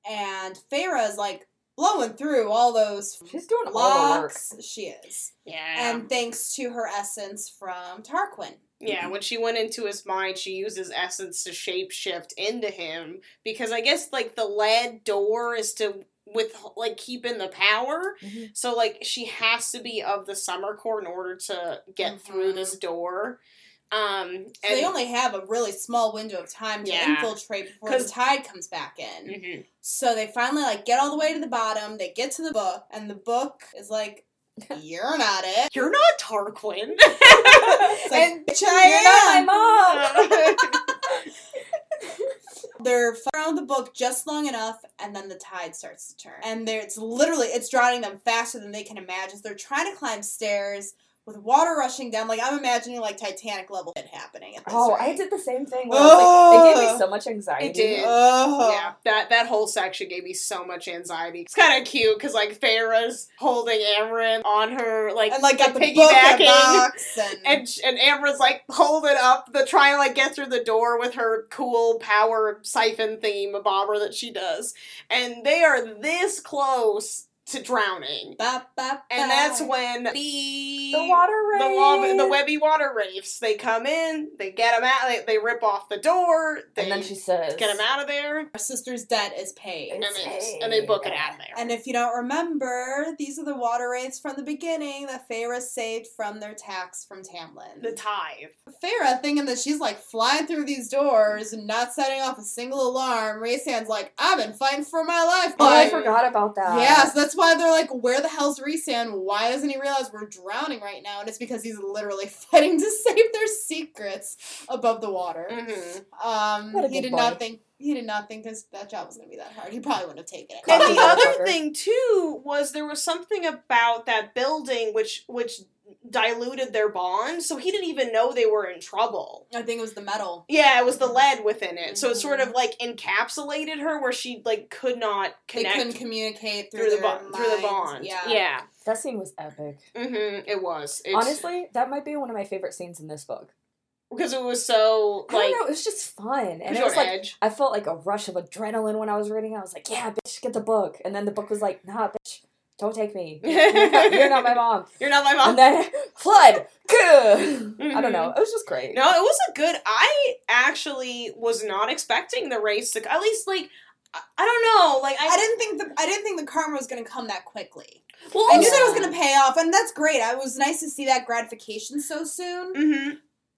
And Feyre is like blowing through all those She's doing all the work. locks. She is. yeah And thanks to her essence from Tarquin. yeah when she went into his mind she uses essence to shape shift into him because i guess like the lead door is to with like keeping the power Mhm. So like she has to be of the summer court in order to get through Mhm. this door. Um So they only have a really small window of time to Yeah. infiltrate before the tide comes back in. Mhm. So they finally like get all the way to the bottom. They get to the book, and the book is like, "You're not it." You're not Tarquin. It's like, And- "Bitch, You're I not my mom. They're around the book just long enough, and then the tide starts to turn. And it's literally it's drowning them faster than they can imagine. So they're trying to climb stairs with water rushing down. Like I'm imagining like Titanic level shit happening. At this Oh, rate. I did the same thing. Where I like, it gave me so much anxiety. It did. Ugh. yeah, that that whole section gave me so much anxiety. It's kind of cute because like Feyre's holding Amren on her like And like got the book piggybacking. box, and, And sh- and Amren's like holding up the trying to like get through the door with her cool power siphon theme bomber that she does, and they are this close to drowning. Ba, ba, And that's when the The water the, raid. lob- the webby water wraiths they come in, they get them out, they, they rip off the door, they and then she says, get them out of there, Our sister's debt is paid. and It's they just, and they book it paid. out of there. And if you don't remember, these are the water wraiths from the beginning that Feyre saved from their tax from Tamlin. the tithe. Feyre thinking that she's like flying through these doors and not setting off a single alarm. Rhysand's like, I've been fighting for my life. Oh, I forgot about that. Yeah, so that's why they're like, where the hell's Rhysand? Why doesn't he realize we're drowning right now? And it's because he's literally fighting to save their secrets above the water. hmm Um, What a he did boy. not think he did not think this, that job was going to be that hard. He probably wouldn't have taken it. And the other thing too was there was something about that building which which diluted their bond, so he didn't even know they were in trouble. I think it was the metal. Yeah, it was the lead within it, so it sort Mhm. of like encapsulated her where she like could not connect They couldn't communicate through, through the bond. Through the bond. Yeah. yeah. That scene was epic. Mm-hmm. It was It's- Honestly, that might be one of my favorite scenes in this book. because it was so I don't know, it was just fun. And it it was was like edge. I felt like a rush of adrenaline when I was reading. I was like, "Yeah, bitch, get the book." And then the book was like, "Nah, bitch, don't take me. You're not, my mom." You're not my mom. And then flood. Good. I don't know. Mhm. It was just great. No, it was a good. I actually was not expecting the race to. At least, like, I, I don't know. Like, I, I didn't think the I didn't think the karma was going to come that quickly. well, I knew also, that it was going to pay off, and that's great. I was nice to see that gratification so soon. hmm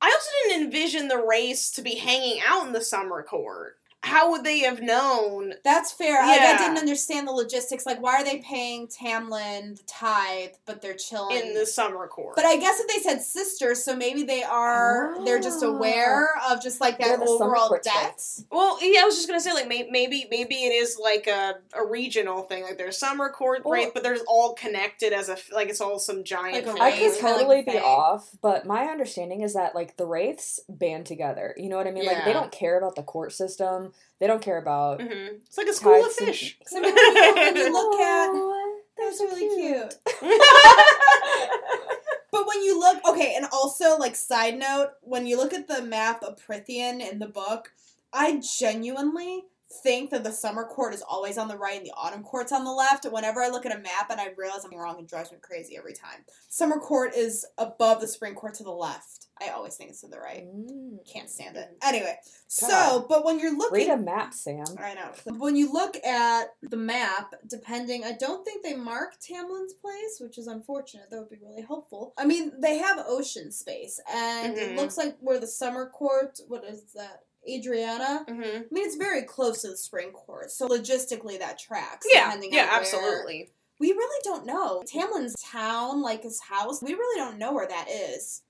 I also didn't envision the race to be hanging out in the summer court. How would they have known? That's fair. Like, I didn't understand the logistics. Like, why are they paying Tamlin the tithe, but they're chilling In the summer court. But I guess if they said sisters, so maybe they are. They're just Ah. aware of just like that the overall debt. well, yeah, I was just gonna say like may- maybe maybe it is like a, a regional thing. Like there's summer court Well- race, but there's all connected as a f- like it's all some giant. Like thing. I Right. could totally like be Fae. off, but my understanding is that like the wraiths band together. You know what I mean? Like they don't care about the court system. They don't care about. Mhm. It's like a school of Tides and- fish. So when you, look at, that's really cute. cute. But when you look, okay, and also like side note, when you look at the map of Prythian in the book, I genuinely think that the summer court is always on the right and the autumn court's on the left. Whenever I look at a map and I realize I'm wrong, it drives me crazy every time. Summer court is above the spring court to the left. I always think it's to the right. Mm. Can't stand it. Anyway, so but when you're looking Read a map, Sam. I know. When you look at the map, depending, I don't think they mark Tamlin's place, which is unfortunate. That would be really helpful. I mean, they have ocean space, and it Mhm. looks like where the summer court, what is that? Adriata. hmm I mean, it's very close to the spring court, so logistically that tracks. Yeah, depending yeah, absolutely. We really don't know. Tamlin's town, like his house, we really don't know where that is.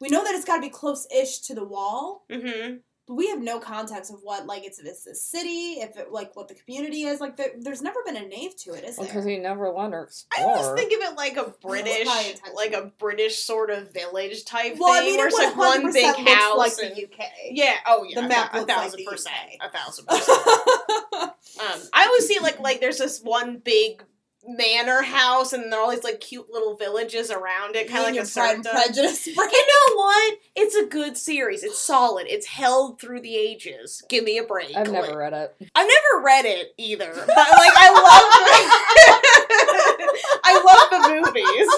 We know that it's got to be close-ish to the wall, hmm but we have no context of what like it's if it's a city, if it like what the community is. Like there, there's never been a nave to it, is there? Because he never let her I always think of it like a British, like a British sort of village type well, I thing, mean, where it's like one big house. like and, the UK. yeah, oh yeah, The map thou- a looks like thousand percent, a thousand percent. Um, I always see like like there's this one big manor house, and there are all these like cute little villages around it, kind of like a Pride and serfdom. Prejudice. You know what? It's a good series. It's solid. It's held through the ages. Give me a break. I've Like, never read it. I've never read it either, but like I love, I love the movies.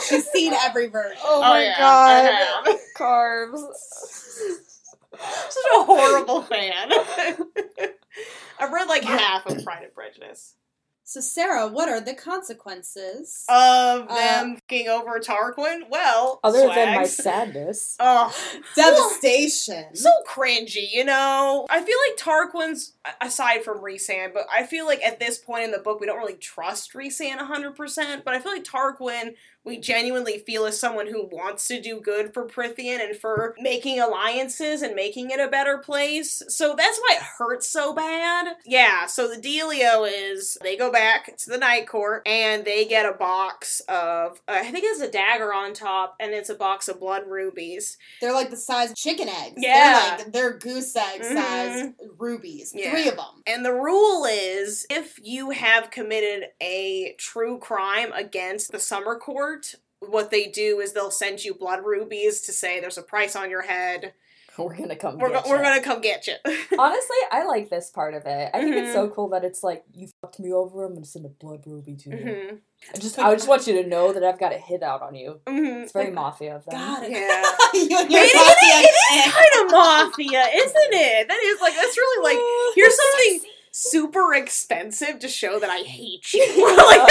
She's seen every version. Oh, Oh, yeah, I have. Carbs. Such a horrible fan. I've read like half of Pride and Prejudice. So Sarah, what are the consequences? Of Uh, them fucking over Tarquin? Well, Other than my sadness. Oh, Devastation. so cringy, you know? I feel like Tarquin's, aside from Rhysand, but I feel like at this point in the book, we don't really trust Rhysand 100%, but I feel like Tarquin, we genuinely feel is someone who wants to do good for Prythian and for making alliances and making it a better place. So that's why it hurts so bad. Yeah, so the dealio is they go back to the Night Court and they get a box of, uh, I think it's a dagger on top, and it's a box of blood rubies. They're like the size of chicken eggs. Yeah. They're like they're goose egg Mhm. size rubies. Yeah. Three of them. And the rule is if you have committed a true crime against the summer court, what they do is they'll send you blood rubies to say there's a price on your head. We're gonna come. We're, get go- we're gonna come get you. Honestly, I like this part of it. I think it's Mhm. so cool that it's like you fucked me over. I'm gonna send a blood ruby to you. hmm I just, I just want you to know that I've got a hit out on you. hmm It's very mafia of them. God, Yeah. you It, your it, mafia it is kind of mafia, isn't it? That is like that's really like here's something super expensive to show that I hate you. Like,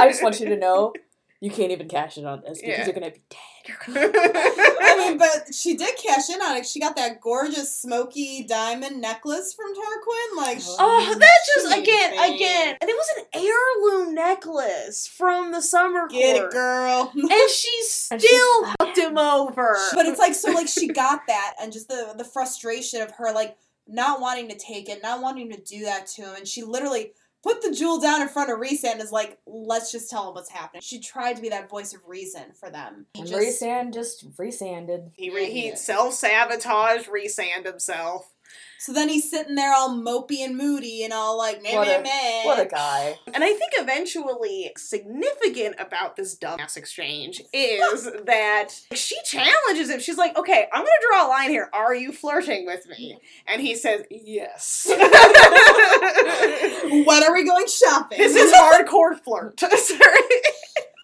I just want you to know you can't even cash in on this because Yeah. you're gonna be dead. I mean, but she did cash in on it. She got that gorgeous smoky diamond necklace from Tarquin. Like, oh, she- Oh, that's just again, paid. again, and it was an heirloom necklace from the summer Get court, it, girl. and she still slapped fucked him over. but it's like so like she got that and just the the frustration of her like not wanting to take it, not wanting to do that to him, and she literally put the jewel down in front of Risa and is like, let's just tell him what's happening. She tried to be that voice of reason for them. He And just- Rhysand just resanded. he re- he Yeah. self sabotaged, resand himself. So then he's sitting there all mopey and moody and all like meh What meh a- meh. What a guy. And I think eventually significant about this dumbass exchange is that she challenges him. She's like, okay, I'm gonna draw a line here. Are you flirting with me? And he says, yes. When are we going shopping? this is hardcore flirt. Sorry.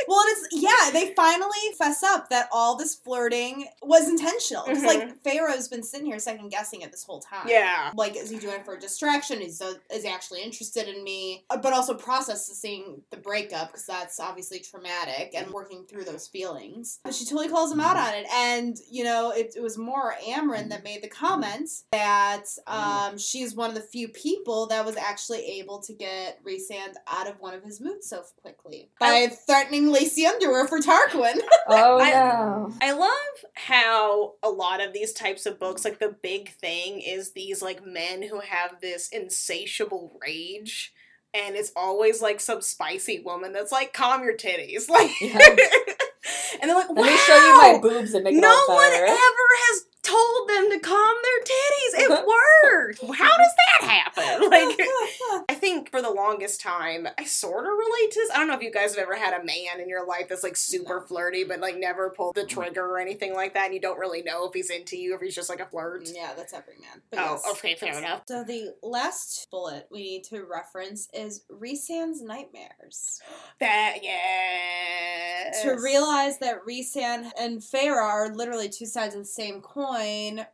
Well, it's yeah, they finally fess up that all this flirting was intentional. It's like Feyre's been sitting here second guessing it this whole time. Yeah. Like, is he doing it for a distraction? Is is he actually interested in me? Uh, But also processing the breakup because that's obviously traumatic and working through those feelings. But she totally calls him out on it, and you know, it, it was more Amren that made the comment that um, she's one of the few people that was actually able to get Rhysand out of one of his moods so quickly by threatening lacy underwear for Tarquin. Oh I- no. I love how a lot of these types of books, like the big thing is these like men who have this insatiable rage. And it's always like some spicy woman that's like, calm your titties. Like Yeah. And they're like, wow, Let me show you my boobs and make it no all one ever has told them to calm their titties. It worked. How does that happen? Like I think for the longest time, I sort of relate to this. I don't know if you guys have ever had a man in your life that's like super flirty, but like never pulled the mm. trigger or anything like that, and you don't really know if he's into you, if he's just like a flirt. yeah, that's every man. But Oh, yes. okay, fair enough. So the last bullet we need to reference is Rhysand's nightmares. That yeah. To realize that Rhysand and Feyre are literally two sides of the same coin,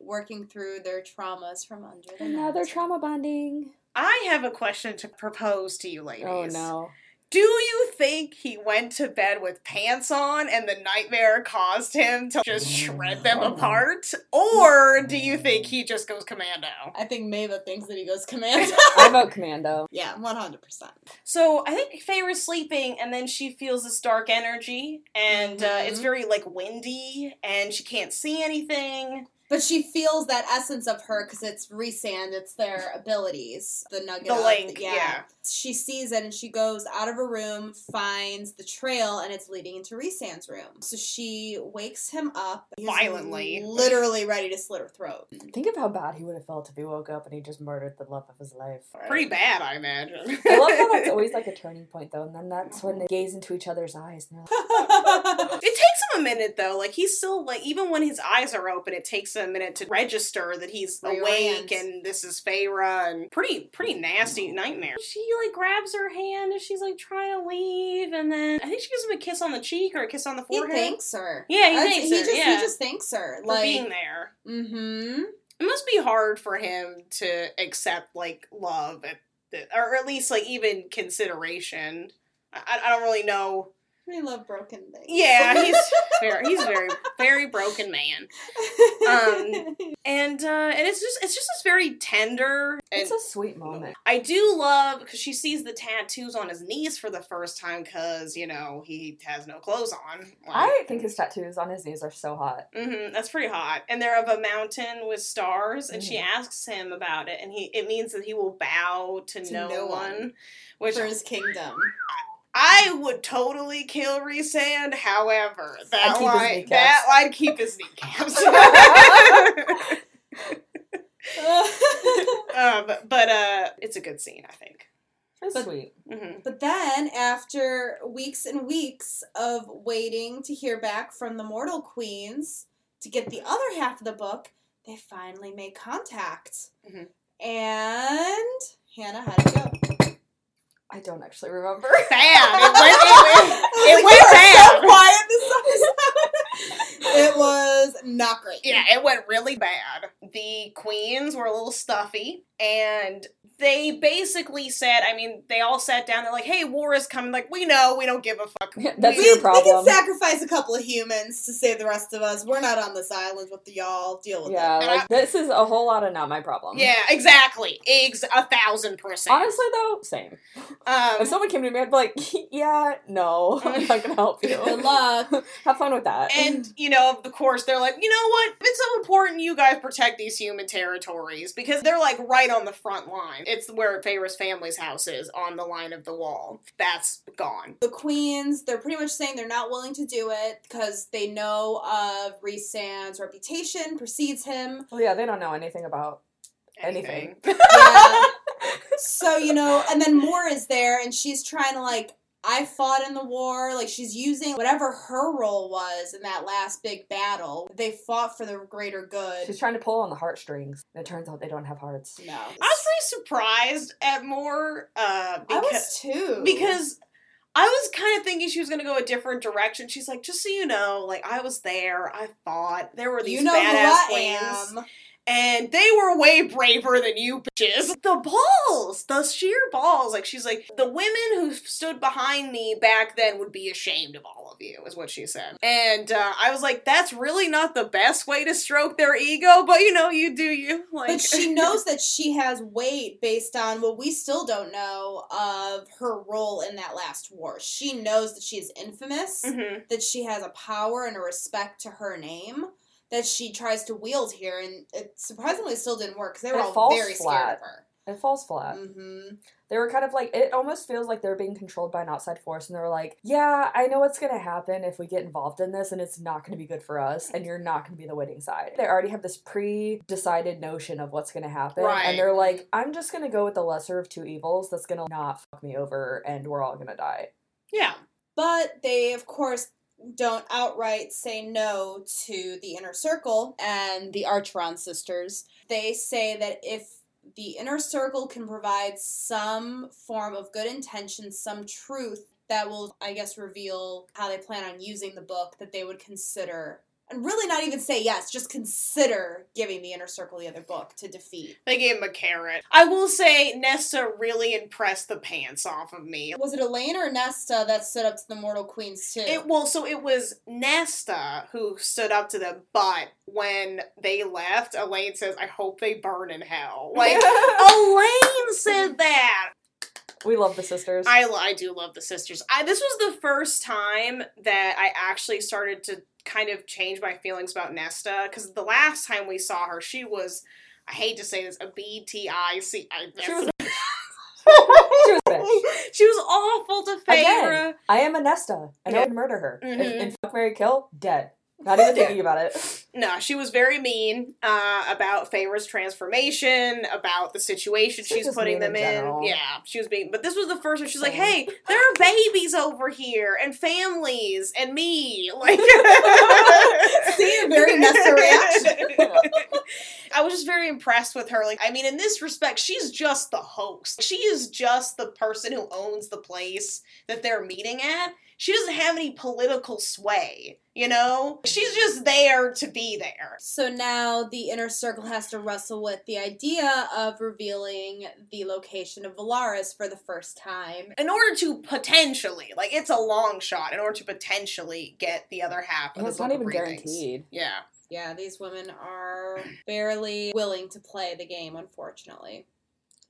working through their traumas from under the And now they're net. trauma bonding. I have a question to propose to you ladies. Oh no. Do you think he went to bed with pants on and the nightmare caused him to just shred them apart? Or do you think he just goes commando? I think Mava thinks that he goes commando. I vote commando. yeah, one hundred percent. So I think Feyre's sleeping, and then she feels this dark energy, and uh, it's Mhm. very like windy, and she can't see anything. But she feels that essence of her because it's Rhysand, it's their abilities. The nugget. The of- link, yeah. She sees it and she goes out of her room, finds the trail, and it's leading into Rhysand's room. So she wakes him up He's Violently. literally ready to slit her throat. Think of how bad he would have felt if he woke up and he just murdered the love of his life. Pretty bad, I imagine. I love how that's always like a turning point though, and then that's when they gaze into each other's eyes and like, It takes him a minute though. Like he's still like even when his eyes are open, it takes him a minute to register that he's awake and this is Feyre and pretty pretty nasty nightmare. She like grabs her hand and she's like trying to leave and then I think she gives him a kiss on the cheek or a kiss on the he forehead. thanks her. Yeah, he That's- thanks he her, Just, yeah. He just thanks her. for Like, being there. mm-hmm. It must be hard for him to accept like love at the, or at least like even consideration. I, I don't really know. We love broken things. Yeah, he's very he's very very broken man. Um, and uh and it's just it's just this very tender It's a sweet moment. I do love because she sees the tattoos on his knees for the first time because you know he has no clothes on. Like, I think his tattoos on his knees are so hot. Mm-hmm, that's pretty hot, and they're of a mountain with stars. And she Mhm. asks him about it, and he it means that he will bow to, To no, no one, one. which for his kingdom. I would totally kill Rhysand. However, that I'd keep line kneecaps. that I'd keep his kneecaps. um, but uh, it's a good scene, I think. It's But- sweet. hmm But then, after weeks and weeks of waiting to hear back from the Mortal Queens to get the other half of the book, they finally make contact. Mhm. And Hannah, how'd it go? I don't actually remember. Bad. It went, it went, it went you were bad. So quiet this episode. it was not great. Yeah, it went really bad. The queens were a little stuffy, and they basically said, I mean, they all sat down, they're like, hey, war is coming. Like, we know, we don't give a fuck. That's we, your we can sacrifice a couple of humans to save the rest of us. We're not on this island with the y'all. Deal with yeah, it. And like this is a whole lot of not my problem. Yeah, exactly. Eggs a thousand percent. Honestly, though, same. um, If someone came to me, I'd be like, "Yeah, no, I'm not gonna help you. Good luck. Have fun with that." and, you know, of course, they're like, you know what? It's so important you guys protect these human territories because they're like right on the front line. It's where Feyre's family's house is, on the line of the wall. That's gone. the queens, they're pretty much saying they're not willing to do it because they know of Rhysand's reputation precedes him. well, yeah, they don't know anything about anything. Yeah. so, you know, and then Mor is there and she's trying to like I fought in the war, like she's using whatever her role was in that last big battle. They fought for the greater good. She's trying to pull on the heartstrings. And it turns out they don't have hearts. no. I was pretty surprised at Mor. uh, I because was too. because I was kind of thinking she was going to go a different direction. She's like, just so you know, like I was there, I fought. There were these you know who badass I queens, am. And they were way braver than you bitches. The balls, the sheer balls. Like she's like, the women who stood behind me back then would be ashamed of all of you, is what she said. And uh, I was like, that's really not the best way to stroke their ego, but you know, you do you. Like, But she knows that she has weight based on what we still don't know of her role in that last war. She knows that she is infamous, Mhm. that she has a power and a respect to her name that she tries to wield here, and it surprisingly still didn't work because they were It all very scared flat. of her. It falls flat. hmm They were kind of like, it almost feels like they're being controlled by an outside force, and they're like, yeah, I know what's gonna happen if we get involved in this, and it's not gonna be good for us, and you're not gonna be the winning side. They already have this pre decided notion of what's gonna happen, Right. and they're like, I'm just gonna go with the lesser of two evils that's gonna not fuck me over, and we're all gonna die. yeah. But they, of course, don't outright say no to the inner circle and the Archeron sisters. They say that if the inner circle can provide some form of good intention, some truth that will, I guess, reveal how they plan on using the book, that they would consider. And really not even say yes, just consider giving the inner circle the other book to defeat. They gave him a carrot. I will say, Nesta really impressed the pants off of me. Was it Elain or Nesta that stood up to the Mortal Queens too? It well, so it was Nesta who stood up to them, but when they left, Elain says, "I hope they burn in hell." Like Elain said that. we love the sisters. I I do love the sisters. I this was the first time that I actually started to kind of change my feelings about Nesta because the last time we saw her, she was. I hate to say this, a BTIC. She was that's- She was a bitch. she was awful to Feyre. Again, I am a Nesta, and I Yeah. would murder her. Mhm. If, in Fuck Mary Kill, dead. Not even thinking about it. No, she was very mean uh, about Feyre's transformation, about the situation She was she's putting them in general. Yeah, she was being. But this was the first one. She's like, "Hey, there are babies over here, and families, and me." Like, See, a very Nesta reaction. I was just very impressed with her. Like, I mean, in this respect, she's just the host. She is just the person who owns the place that they're meeting at. She doesn't have any political sway, you know? She's just there to be there. So now the inner circle has to wrestle with the idea of revealing the location of Velaris for the first time. In order to potentially, like, it's a long shot, in order to potentially get the other half of And the it's not Book of even Breathings. guaranteed. Yeah. Yeah, these women are barely willing to play the game, unfortunately.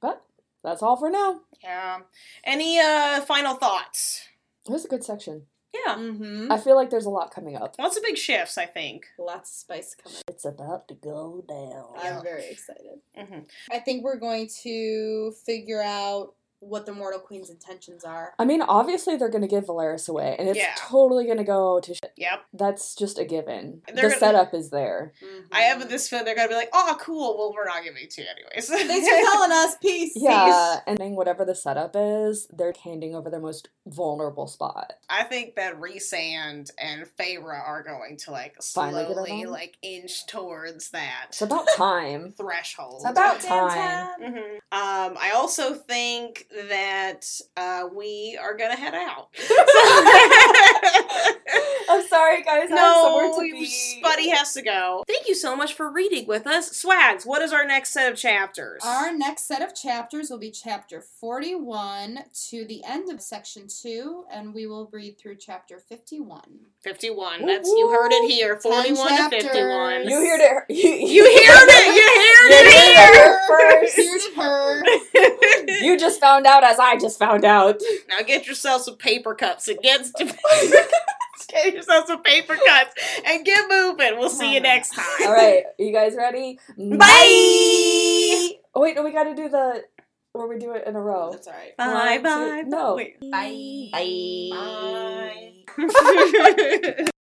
But that's all for now. Yeah. Any uh final thoughts? It was a good section. Yeah. Mm-hmm. I feel like there's a lot coming up. Lots of big shifts, I think. Lots of spice coming. It's about to go down. I'm very excited. hmm I think we're going to figure out what the Mortal Queen's intentions are. I mean, obviously they're gonna give Velaris away, and it's Yeah. totally gonna go to shit. Yep. That's just a given. They're the gonna- setup is there. I have this feeling they're gonna be like, oh, cool. Well, we're not giving it to you anyways. Thanks for telling us. Peace. Yeah, and whatever the setup is, they're handing over their most vulnerable spot. I think that Rhysand and Feyre are going to like slowly along? like inch towards that It's about time. threshold. It's about Damn time. Mhm. Um, I also think that uh, we are gonna head out. I'm sorry, guys. No, somewhere to we- be. Spuddy has to go. Thank you so much for reading with us, Swags. What is our next set of chapters? Our next set of chapters will be chapter 41 to the end of section 2, and we will read through chapter 51. fifty-one. That's you heard it here. Forty-one to chapters. fifty-one. You heard it. You, You heard it. You heard You it heard here. first. Here's her. You just found out as I just found out. Now get yourself some paper cups and get get yourself some paper cuts and get moving. We'll see you next time. All right, you guys ready? Bye. Oh wait, no, we got to do the where we do it in a row. That's all right. Bye One, bye. two- no. Wait. Bye. Bye.